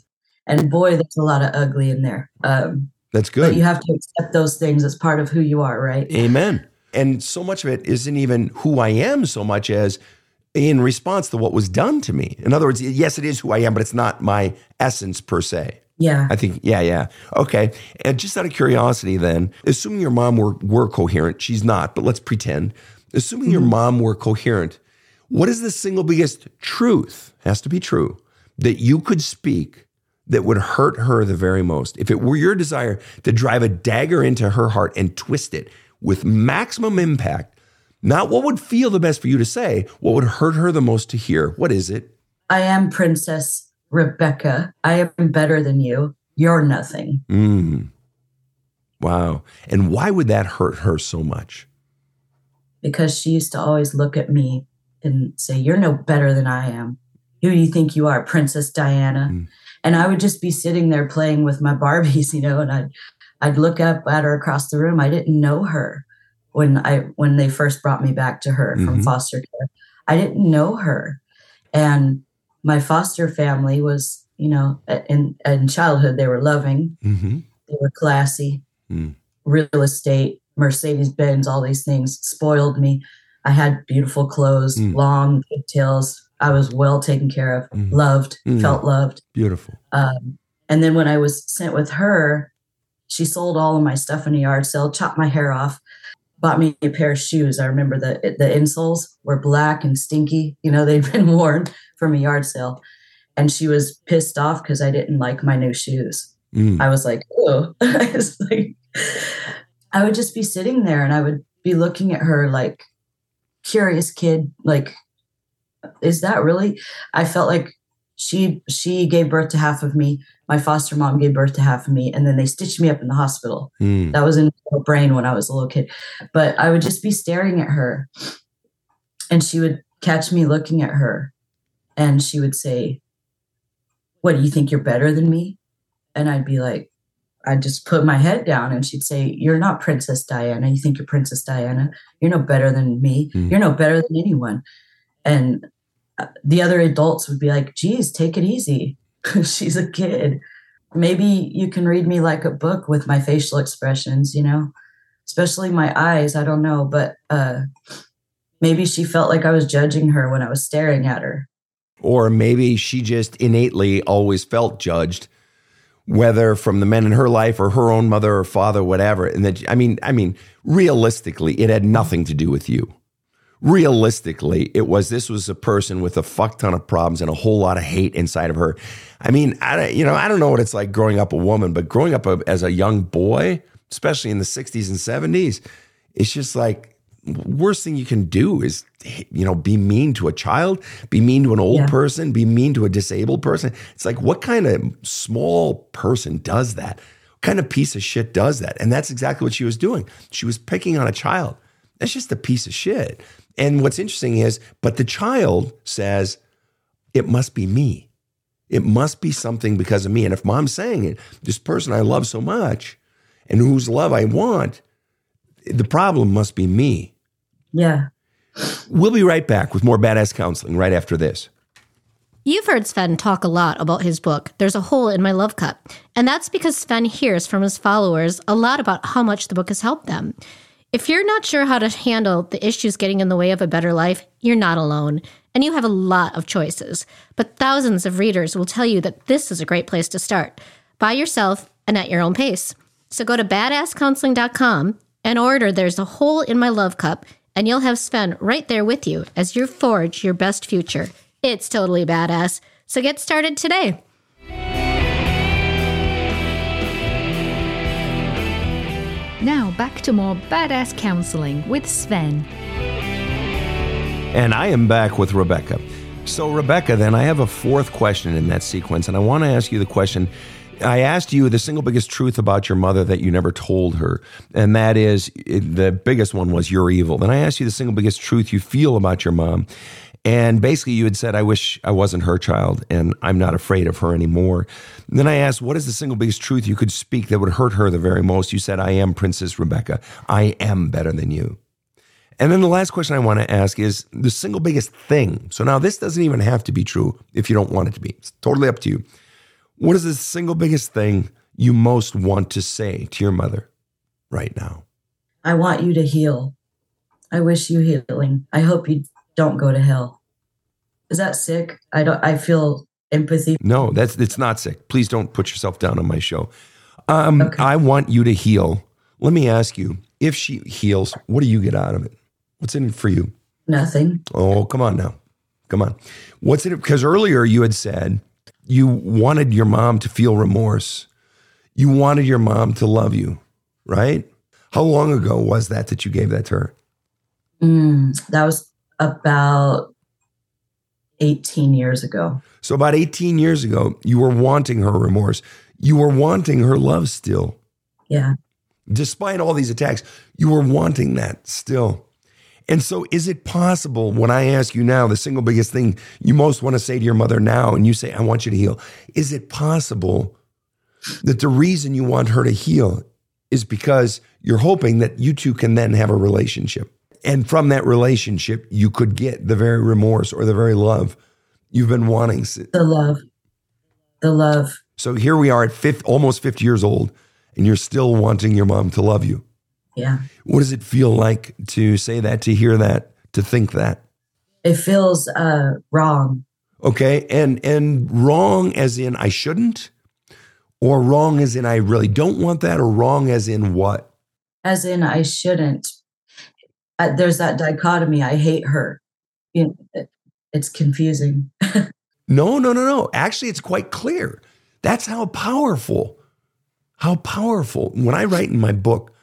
And boy, there's a lot of ugly in there. Um, That's good. but you have to accept those things as part of who you are, right? Amen. And so much of it isn't even who I am so much as in response to what was done to me. In other words, yes, it is who I am, but it's not my essence per se. Yeah. I think, yeah, yeah. Okay. And just out of curiosity, then, assuming your mom were, were coherent, she's not, but let's pretend. Assuming your mom were coherent, what is the single biggest truth, has to be true, that you could speak that would hurt her the very most? If it were your desire to drive a dagger into her heart and twist it with maximum impact, not what would feel the best for you to say, what would hurt her the most to hear? What is it? I am Princess Rebecca. I am better than you. You're nothing. Mm. Wow. And why would that hurt her so much? because she used to always look at me and say, You're no better than I am. Who do you think you are, Princess Diana? Mm. And I would just be sitting there playing with my Barbies, you know, and I'd I'd look up at her across the room. I didn't know her when I when they first brought me back to her from Mhm. foster care. I didn't know her. And my foster family was, you know, in in childhood they were loving, Mm-hmm. they were classy, Mm. real estate, Mercedes Benz, all these things spoiled me. I had beautiful clothes, Mm. long pigtails. I was well taken care of, Mm. loved, Mm. felt loved. Beautiful. Um, and then when I was sent with her, she sold all of my stuff in a yard sale, chopped my hair off, bought me a pair of shoes. I remember the the insoles were black and stinky. You know, they'd been worn from a yard sale. And she was pissed off because I didn't like my new shoes. Mm. I was like, oh, I was like, I would just be sitting there and I would be looking at her like, curious kid, like, is that really? I felt like she she gave birth to half of me. My foster mom gave birth to half of me, and then they stitched me up in the hospital. Mm. That was in her brain when I was a little kid. But I would just be staring at her, and she would catch me looking at her, and she would say, "What do you think you're better than me?" And I'd be like, I'd just put my head down, and she'd say, "You're not Princess Diana. You think you're Princess Diana? You're no better than me. Mm. You're no better than anyone." And uh, the other adults would be like, geez, take it easy. She's a kid. Maybe you can read me like a book with my facial expressions, you know, especially my eyes. I don't know, but uh, maybe she felt like I was judging her when I was staring at her. Or maybe she just innately always felt judged, whether from the men in her life or her own mother or father, whatever. And that I mean, I mean, realistically, it had nothing to do with you. Realistically, it was this was a person with a fuck ton of problems and a whole lot of hate inside of her. I mean, I you know, I don't know what it's like growing up a woman, but growing up a, as a young boy, especially in the 60s and 70s, it's just like worst thing you can do is you know be mean to a child be mean to an old Yeah. person be mean to a disabled person. It's like what kind of small person does that? What kind of piece of shit does that? And that's exactly what she was doing. She was picking on a child. That's just a piece of shit. And what's interesting is but the child says it must be me. It must be something because of me. And if mom's saying it this person i love so much and whose love i want the problem must be me. Yeah. We'll be right back with more badass counseling right after this. You've heard Sven talk a lot about his book, There's a Hole in My Love Cup. And that's because Sven hears from his followers a lot about how much the book has helped them. If you're not sure how to handle the issues getting in the way of a better life, you're not alone. And you have a lot of choices. But thousands of readers will tell you that this is a great place to start by yourself and at your own pace. So go to badasscounseling.com and order There's a Hole in My Love Cup, and you'll have Sven right there with you as you forge your best future. It's totally badass. So get started today. Now back to more badass counseling with Sven. And I am back with Rebecca. So, Rebecca, then I have a fourth question in that sequence, and I want to ask you the question. I asked you the single biggest truth about your mother that you never told her, and that is the biggest one was you're evil. Then I asked you the single biggest truth you feel about your mom, and basically you had said, I wish I wasn't her child, and I'm not afraid of her anymore. Then I asked, What is the single biggest truth you could speak that would hurt her the very most? You said, I am Princess Rebecca. I am better than you. And then the last question I want to ask is the single biggest thing. So now this doesn't even have to be true if you don't want it to be. It's totally up to you. What is the single biggest thing you most want to say to your mother right now? I want you to heal. I wish you healing. I hope you don't go to hell. Is that sick? I don't I feel empathy. No, that's it's not sick. Please don't put yourself down on my show. Um, Okay. I want you to heal. Let me ask you, if she heals, what do you get out of it? What's in it for you? Nothing. Oh, come on now. Come on. What's in it? Because earlier you had said you wanted your mom to feel remorse. You wanted your mom to love you, right? How long ago was that that you gave that to her? Mm, that was about 18 years ago. So, about 18 years ago, you were wanting her remorse. You were wanting her love still. Yeah. Despite all these attacks, you were wanting that still. And so, is it possible when I ask you now, the single biggest thing you most want to say to your mother now, and you say, I want you to heal, is it possible that the reason you want her to heal is because you're hoping that you two can then have a relationship? And from that relationship, you could get the very remorse or the very love you've been wanting. The love. The love. So here we are at fifth, almost 50 years old, and you're still wanting your mom to love you. Yeah. What does it feel like to say that, to hear that, to think that? It feels uh wrong. Okay. And and wrong as in I shouldn't, or wrong as in I really don't want that, or wrong as in what? As in I shouldn't. Uh, there's that dichotomy. I hate her. You know, it, it's confusing. No, no, no, no. Actually, it's quite clear. That's how powerful, how powerful. When I write in my book,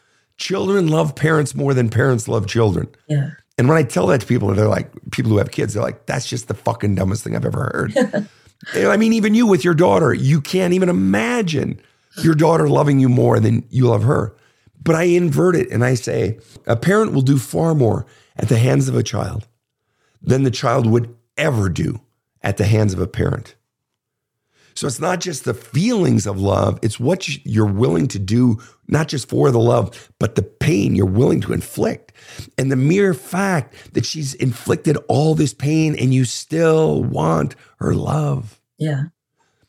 children love parents more than parents love children. Yeah. And when I tell that to people, they're like, people who have kids, they're like, that's just the fucking dumbest thing I've ever heard. I mean, even you with your daughter, you can't even imagine your daughter loving you more than you love her. But I invert it and I say a parent will do far more at the hands of a child than the child would ever do at the hands of a parent. So it's not just the feelings of love, it's what you're willing to do, not just for the love, but the pain you're willing to inflict. And the mere fact that she's inflicted all this pain and you still want her love. Yeah.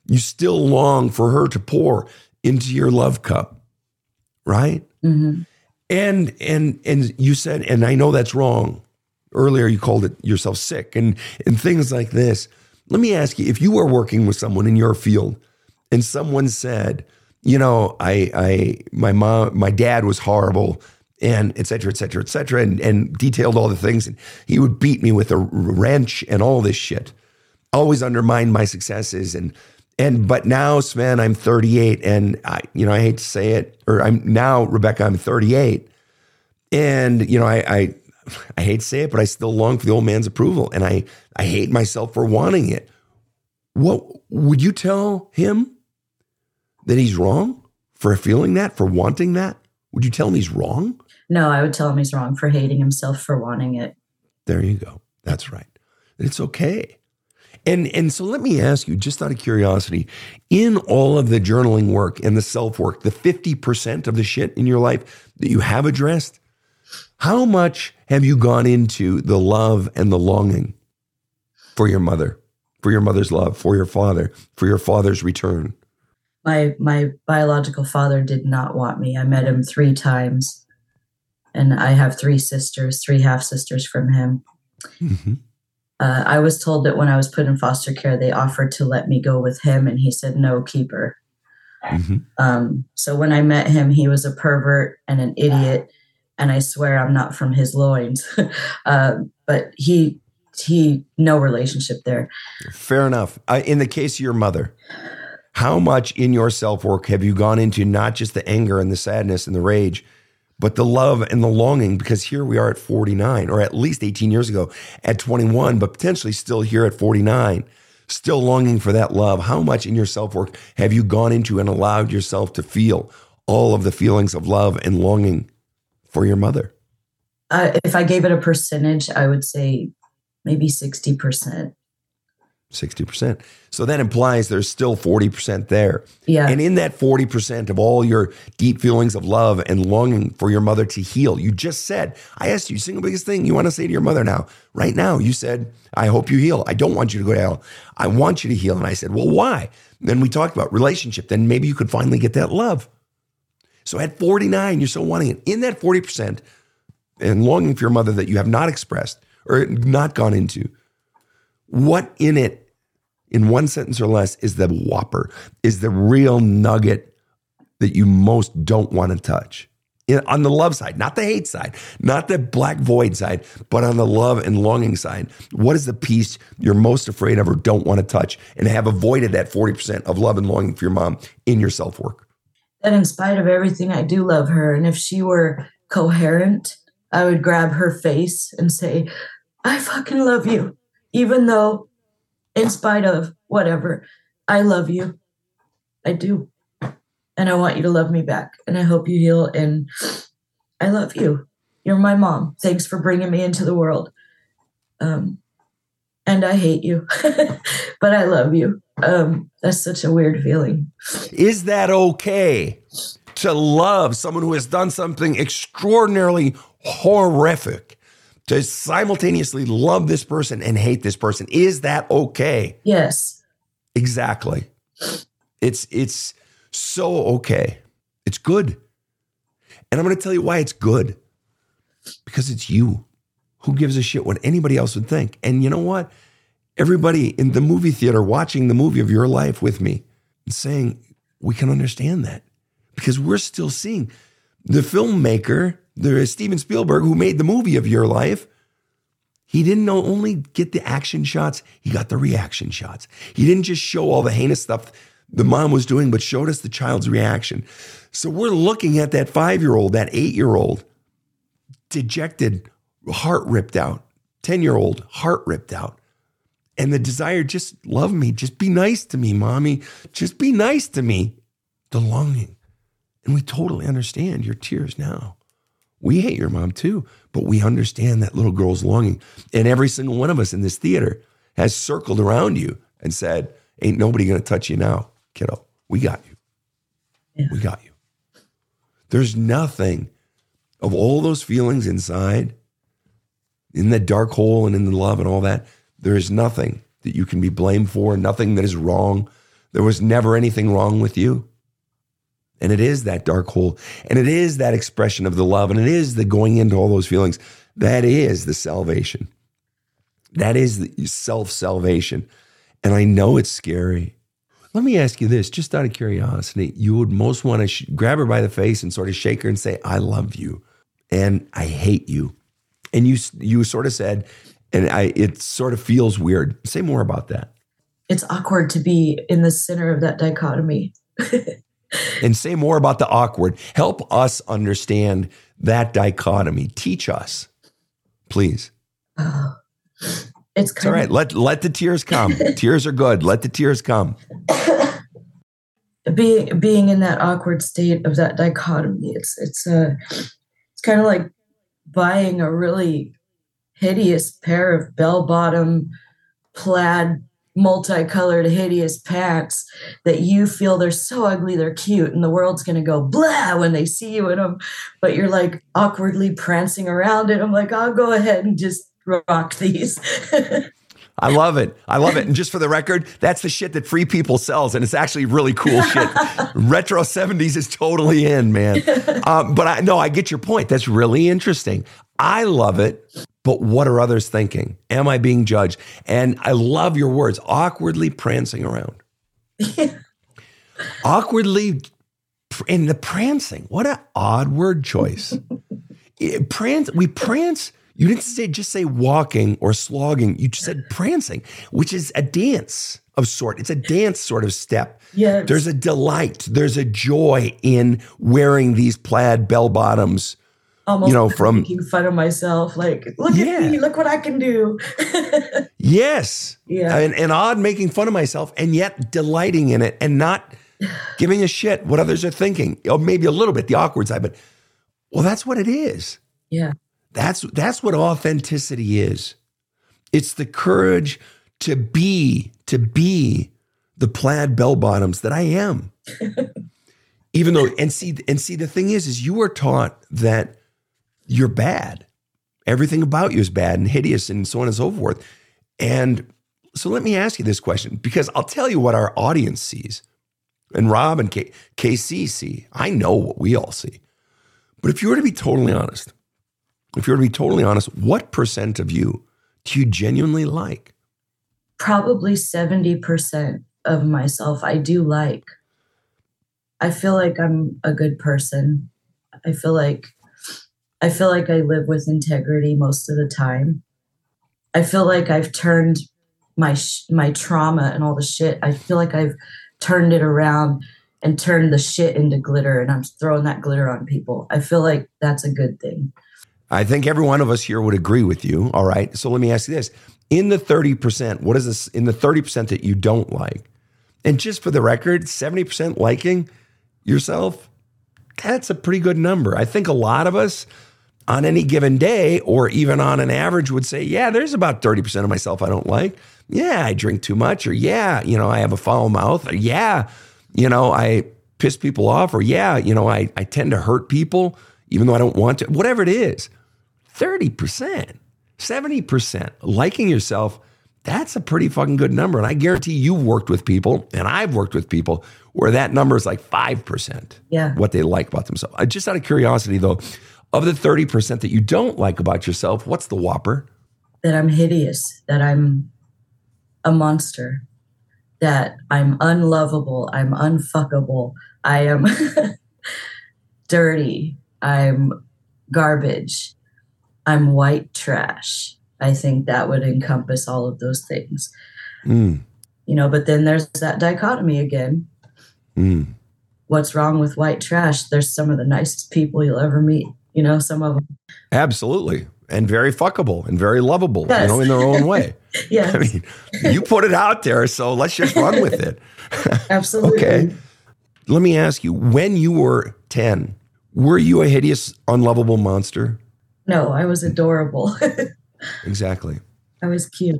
You still long for her to pour into your love cup, right? Mm-hmm. And and and you said, and I know that's wrong. Earlier, you called it yourself sick, and and things like this. Let me ask you: if you were working with someone in your field, and someone said, you know, I I my mom, my dad was horrible, and et cetera, et cetera, et cetera, and, and detailed all the things, and he would beat me with a wrench and all this shit, always undermine my successes, and and but now Sven, I'm 38, and I, you know, I hate to say it, or I'm now Rebecca, I'm 38, and you know, I, I I hate to say it, but I still long for the old man's approval, and I I hate myself for wanting it. What would you tell him that he's wrong for feeling that, for wanting that? Would you tell him he's wrong? No, I would tell him he's wrong for hating himself for wanting it. There you go. That's right. It's okay. And and so let me ask you, just out of curiosity, in all of the journaling work and the self work, the 50% of the shit in your life that you have addressed, how much have you gone into the love and the longing for your mother, for your mother's love, for your father, for your father's return? My my biological father did not want me. I met him three times, and I have three sisters, three half sisters from him. Mm-hmm. Uh, I was told that when I was put in foster care, they offered to let me go with him, and he said, "No, keep her." Mm-hmm. Um, so when I met him, he was a pervert and an idiot, and I swear I'm not from his loins. uh, but he he no relationship there. Fair enough. Uh, in the case of your mother, how much in your self work have you gone into not just the anger and the sadness and the rage, but the love and the longing? Because here we are at 49, or at least 18 years ago at 21, but potentially still here at 49, still longing for that love. How much in your self work have you gone into and allowed yourself to feel all of the feelings of love and longing for your mother? Uh, if I gave it a percentage, I would say maybe 60%. 60%. So that implies there's still 40% there. Yeah. And in that 40% of all your deep feelings of love and longing for your mother to heal, you just said, I asked you, single biggest thing you want to say to your mother now, right now, you said, I hope you heal. I don't want you to go to hell. I want you to heal. And I said, well, why? Then we talked about relationship. Then maybe you could finally get that love. So at 49, you're still wanting it. In that 40% and longing for your mother that you have not expressed or not gone into, what in it in one sentence or less is the whopper, is the real nugget that you most don't want to touch. In, on the love side, not the hate side, not the black void side, but on the love and longing side. What is the piece you're most afraid of or don't want to touch and have avoided that 40% of love and longing for your mom in your self work? That in spite of everything, I do love her. And if she were coherent, I would grab her face and say, I fucking love you, even though in spite of whatever. I love you. I do. And I want you to love me back. And I hope you heal. And I love you. You're my mom. Thanks for bringing me into the world. Um, and I hate you, but I love you. Um, that's such a weird feeling. Is that okay to love someone who has done something extraordinarily horrific? to simultaneously love this person and hate this person. Is that okay? Yes. Exactly. It's it's so okay. It's good. And I'm going to tell you why it's good. Because it's you. Who gives a shit what anybody else would think? And you know what? Everybody in the movie theater watching the movie of your life with me and saying, we can understand that because we're still seeing the filmmaker is Steven Spielberg who made the movie of your life. He didn't only get the action shots, he got the reaction shots. He didn't just show all the heinous stuff the mom was doing, but showed us the child's reaction. So we're looking at that five year old, that eight year old, dejected, heart ripped out, 10 year old, heart ripped out. and the desire just love me, just be nice to me, mommy, just be nice to me. The longing. And we totally understand your tears now. We hate your mom too, but we understand that little girl's longing. And every single one of us in this theater has circled around you and said, Ain't nobody gonna touch you now, kiddo. We got you. Yeah. We got you. There's nothing of all those feelings inside, in the dark hole and in the love and all that, there is nothing that you can be blamed for, nothing that is wrong. There was never anything wrong with you. And it is that dark hole. And it is that expression of the love. And it is the going into all those feelings. That is the salvation. That is the self salvation. And I know it's scary. Let me ask you this, just out of curiosity. You would most want to sh- grab her by the face and sort of shake her and say, I love you and I hate you. And you, you sort of said, and I, it sort of feels weird. Say more about that. It's awkward to be in the center of that dichotomy. and say more about the awkward. Help us understand that dichotomy. Teach us, please. Oh, it's It's all right. Let let the tears come. tears are good. Let the tears come. being being in that awkward state of that dichotomy. It's it's a it's kind of like buying a really hideous pair of bell bottom plaid multicolored hideous pants that you feel they're so ugly they're cute and the world's going to go blah when they see you in them but you're like awkwardly prancing around it i'm like i'll go ahead and just rock these I love it. I love it. And just for the record, that's the shit that Free People sells, and it's actually really cool shit. Retro 70s is totally in, man. Um, but I no, I get your point. That's really interesting. I love it. But what are others thinking? Am I being judged? And I love your words, awkwardly prancing around. awkwardly in the prancing. What an odd word choice. It- prance, we prance. You didn't say just say walking or slogging. You just said prancing, which is a dance of sort. It's a dance sort of step. Yes. There's a delight. There's a joy in wearing these plaid bell bottoms. Almost You know, from- making fun of myself like look Yeah. at me look what i can do Yes. Yeah. And, and odd making fun of myself and yet delighting in it and not giving a shit what others are thinking. Or maybe a little bit the awkward side, but well, that's what it is. yeah That's that's what authenticity is. It's the courage to be to be the plaid bell bottoms that I am. Even though and see and see the thing is is you are taught that you're bad. Everything about you is bad and hideous and so on and so forth. And so let me ask you this question because I'll tell you what our audience sees. And Rob and K- Casey see. I know what we all see. But if you were to be totally honest, if you were to be totally honest, what percent of you do you genuinely like? probably 70% of myself I do like. I feel like I'm a good person. I feel like I feel like I live with integrity most of the time. I feel like I've turned my sh- my trauma and all the shit. I feel like I've turned it around and turned the shit into glitter and I'm throwing that glitter on people. I feel like that's a good thing. I think every one of us here would agree with you. All right. So let me ask you this. In the 30%, what is this in the 30% that you don't like? And just for the record, 70% liking yourself, that's a pretty good number. I think a lot of us on any given day or even on an average would say, yeah, there's about 30% of myself I don't like. Yeah, I drink too much, or yeah, you know, I have a foul mouth, or yeah, you know, I piss people off, or yeah, you know, I, I tend to hurt people even though I don't want to, whatever it is. 30%, 70% liking yourself, that's a pretty fucking good number. And I guarantee you've worked with people, and I've worked with people where that number is like 5% Yeah. what they like about themselves. Uh, Just out of curiosity, though, of the 30% that you don't like about yourself, what's the whopper? that I'm hideous, that I'm a monster, that I'm unlovable, I'm unfuckable, I am dirty, I'm garbage, I'm white trash. I think that would encompass all of those things. Mm, You know, but then there's that dichotomy again. mm. What's wrong with white trash? There's some of the nicest people you'll ever meet. You know, some of them. Absolutely. and very fuckable and very lovable, Yes. you know, in their own way. yeah. I mean, you put it out there, so let's just run with it. absolutely. Okay. Let me ask you, when you were 10, were you a hideous, unlovable monster? No, I was adorable. Exactly. I was cute.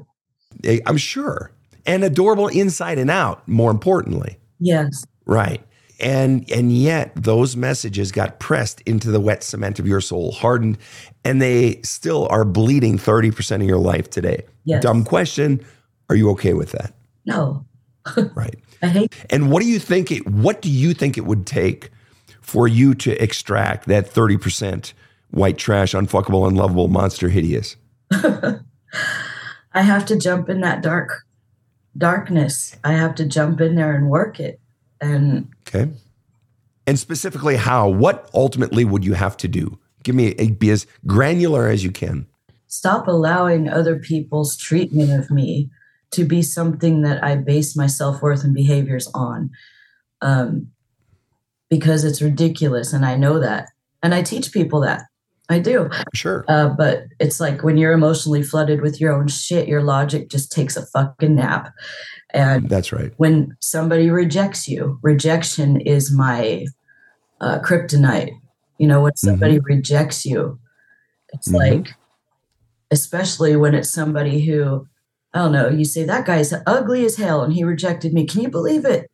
Eh, I'm sure. And adorable inside and out, more importantly. Yes. Right. And and yet those messages got pressed into the wet cement of your soul, hardened, and they still are bleeding 30% of your life today. Yes. Dumb question. Are you okay with that? No, Right. I hate. And what do you think it what do you think it would take for you to extract that 30% white trash, unfuckable, unlovable monster hideous? I have to jump in that dark darkness. I have to jump in there and work it. And Okay. And specifically how? What ultimately would you have to do? Give me a, be as granular as you can. stop allowing other people's treatment of me to be something that I base my self worth and behaviors on. Um, because it's ridiculous. And I know that. And I teach people that. I do. Sure. Uh, but it's like when you're emotionally flooded with your own shit, your logic just takes a fucking nap. And That's right. when somebody rejects you, rejection is my uh, kryptonite. You know, when somebody rejects you, it's Mhm. like, especially when it's somebody who, I don't know, you say, that guy's ugly as hell and he rejected me. Can you believe it?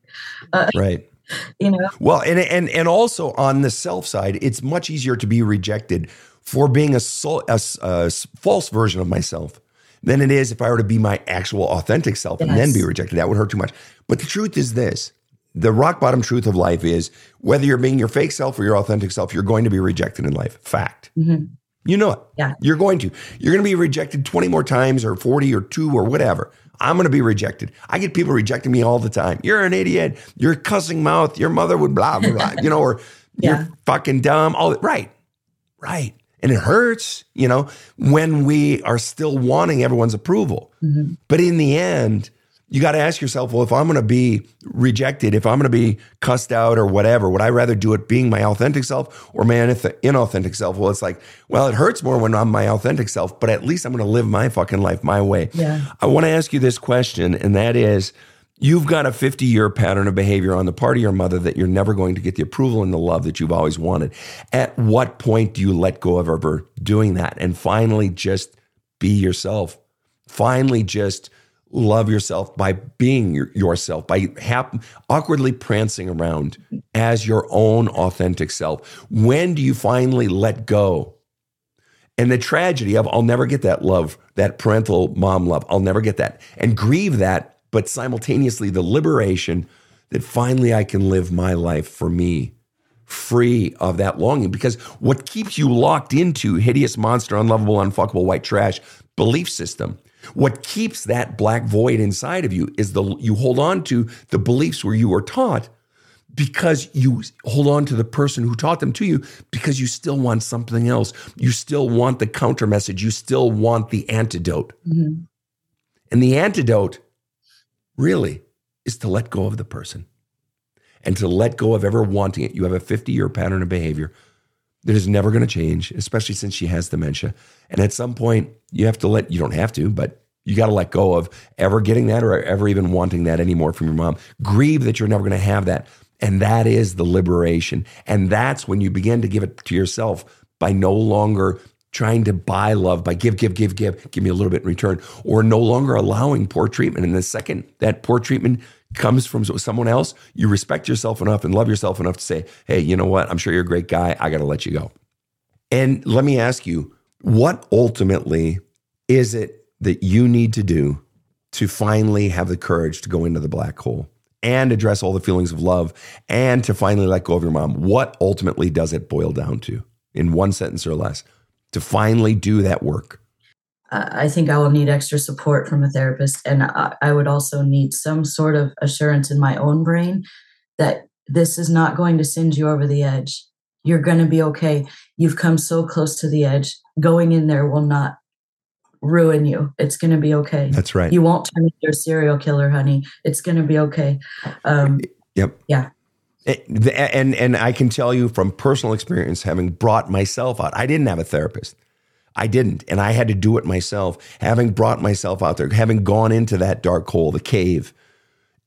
Right. You know, Well, and and and also on the self side, it's much easier to be rejected for being a, a a false version of myself than it is if I were to be my actual authentic self and then be rejected. That would hurt too much. But the truth is this: the rock bottom truth of life is whether you're being your fake self or your authentic self, you're going to be rejected in life. Fact. Mhm. You know it. Yeah. You're going to. You're going to be rejected 20 more times or 40 or two or whatever. I'm going to be rejected. I get people rejecting me all the time. You're an idiot. You're cussing mouth. Your mother would blah, blah, blah, you know, or Yeah. you're fucking dumb. All right. Right. And it hurts, you know, when we are still wanting everyone's approval. Mhm. But in the end, you got to ask yourself, well, if I'm going to be rejected, if I'm going to be cussed out or whatever, would I rather do it being my authentic self or my inauthentic self? Well, it's like, well, it hurts more when I'm my authentic self, but at least I'm going to live my fucking life my way. Yeah. I want to ask you this question, and that is you've got a 50 year pattern of behavior on the part of your mother that you're never going to get the approval and the love that you've always wanted. At what point do you let go of ever doing that and finally just be yourself? Finally, just love yourself by being your, yourself, by hap- awkwardly prancing around as your own authentic self. When do you finally let go? And the tragedy of I'll never get that love, that parental mom love. I'll never get that. And grieve that, but simultaneously the liberation that finally I can live my life for me, free of that longing. Because what keeps you locked into hideous monster, unlovable, unfuckable white trash belief system, what keeps that black void inside of you is the you hold on to the beliefs where you were taught because you hold on to the person who taught them to you because you still want something else. You still want the counter message. You still want the antidote. Mhm. And the antidote really is to let go of the person and to let go of ever wanting it. You have a 50 year pattern of behavior that is never going to change, especially since she has dementia. And at some point, you have to let, you don't have to, but you got to let go of ever getting that or ever even wanting that anymore from your mom. Grieve that you're never going to have that. And that is the liberation. And that's when you begin to give it to yourself by no longer trying to buy love by give, give, give, give, give me a little bit in return, or no longer allowing poor treatment. And the second that poor treatment comes from someone else, you respect yourself enough and love yourself enough to say, hey, you know what? I'm sure you're a great guy. I got to let you go. And let me ask you, what ultimately is it that you need to do to finally have the courage to go into the black hole and address all the feelings of love and to finally let go of your mom? What ultimately does it boil down to in one sentence or less to finally do that work? I think I will need extra support from a therapist. And I, I would also need some sort of assurance in my own brain that this is not going to send you over the edge. You're going to be okay. You've come so close to the edge. Going in there will not ruin you. It's going to be okay. That's right. You won't turn into a serial killer, honey. It's going to be okay. Um, Yep. Yeah. It- the- eh, And and I can tell you from personal experience, having brought myself out, I didn't have a therapist. I didn't. And I had to do it myself, having brought myself out there, having gone into that dark hole, the cave,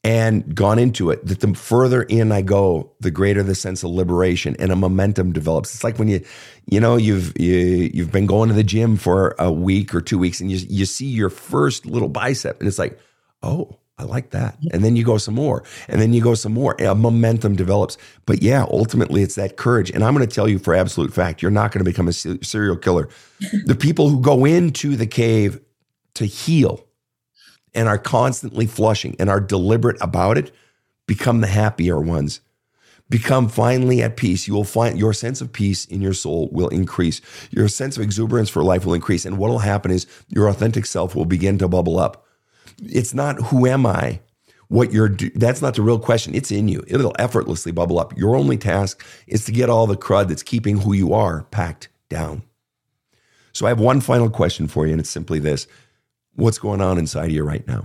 and gone into it. That the further in I go, the greater the sense of liberation and a momentum develops. It's like when you, you know, you've you, you've been going to the gym for a week or two weeks, and you you see your first little bicep, and it's like, oh, I like that. And then you go some more, and then you go some more. A momentum develops. But yeah, ultimately, it's that courage. And I'm going to tell you for absolute fact, you're not going to become a serial killer. the people who go into the cave to heal and are constantly flushing and are deliberate about it become the happier ones. Become finally at peace. You will find your sense of peace in your soul will increase. Your sense of exuberance for life will increase. And what will happen is your authentic self will begin to bubble up. It's not who am I? What you're do- that's not the real question. It's in you. It'll effortlessly bubble up. Your only task is to get all the crud that's keeping who you are packed down. So I have one final question for you, and it's simply this What's going on inside of you right now?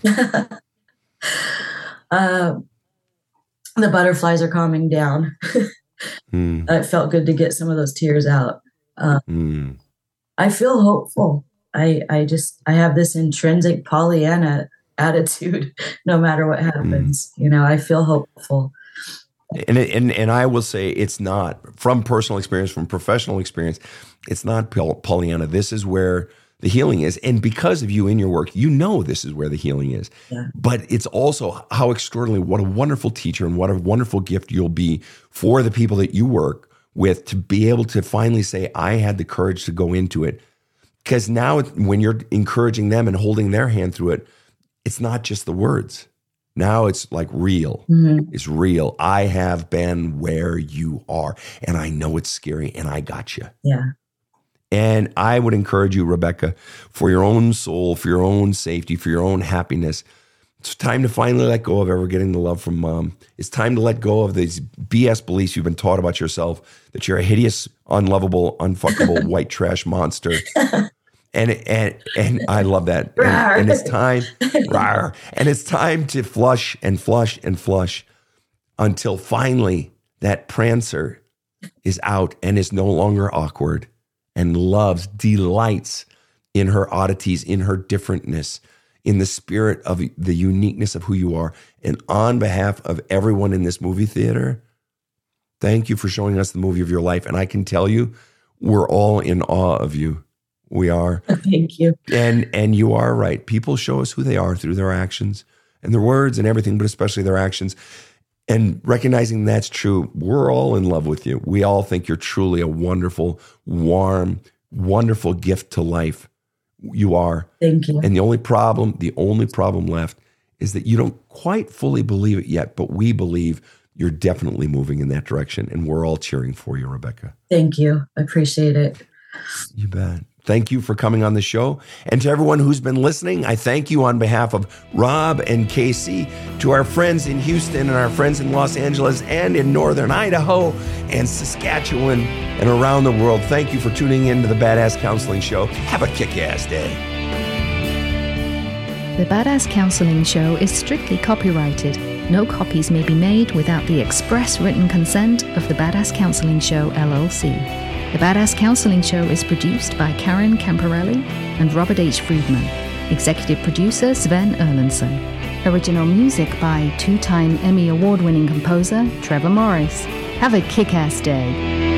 uh, the butterflies are calming down. mm. It felt good to get some of those tears out. Uh, mm. I feel hopeful. I I just I have this intrinsic Pollyanna attitude. No matter what happens, mm. you know, I feel hopeful. And, and and I will say it's not from personal experience, from professional experience. It's not Pollyanna. This is where the healing is. And because of you in your work, you know this is where the healing is. Yeah. But it's also how extraordinary, what a wonderful teacher and what a wonderful gift you'll be for the people that you work with to be able to finally say, I had the courage to go into it. Because now, when you're encouraging them and holding their hand through it, it's not just the words. Now it's like real. Mm-hmm. It's real. I have been where you are, and I know it's scary, and I got you. Yeah. And I would encourage you, Rebecca, for your own soul, for your own safety, for your own happiness, it's time to finally let go of ever getting the love from mom. It's time to let go of these BS beliefs you've been taught about yourself that you're a hideous, unlovable, unfuckable white trash monster. And and and I love that. And, and it's time, rawr, and it's time to flush and flush and flush until finally that prancer is out and is no longer awkward and loves, delights in her oddities, in her differentness, in the spirit of the uniqueness of who you are. And on behalf of everyone in this movie theater, thank you for showing us the movie of your life. And I can tell you, we're all in awe of you. We are. Thank you. And and you are right. People show us who they are through their actions and their words and everything, but especially their actions and recognizing that's true, we're all in love with you. We all think you're truly a wonderful, warm, wonderful gift to life. You are. Thank you. And the only problem, the only problem left is that you don't quite fully believe it yet, but we believe you're definitely moving in that direction. And we're all cheering for you, Rebecca. Thank you. I appreciate it. You bet. Thank you for coming on the show. And to everyone who's been listening, I thank you on behalf of Rob and Casey, to our friends in Houston and our friends in Los Angeles and in Northern Idaho and Saskatchewan and around the world. Thank you for tuning in to the Badass Counseling Show. Have a kick ass day. The Badass Counseling Show is strictly copyrighted. No copies may be made without the express written consent of the Badass Counseling Show, LLC. The Badass Counseling Show is produced by Karen Camparelli and Robert H. Friedman. Executive producer Sven Erlandson. Original music by two time Emmy Award winning composer Trevor Morris. Have a kick ass day.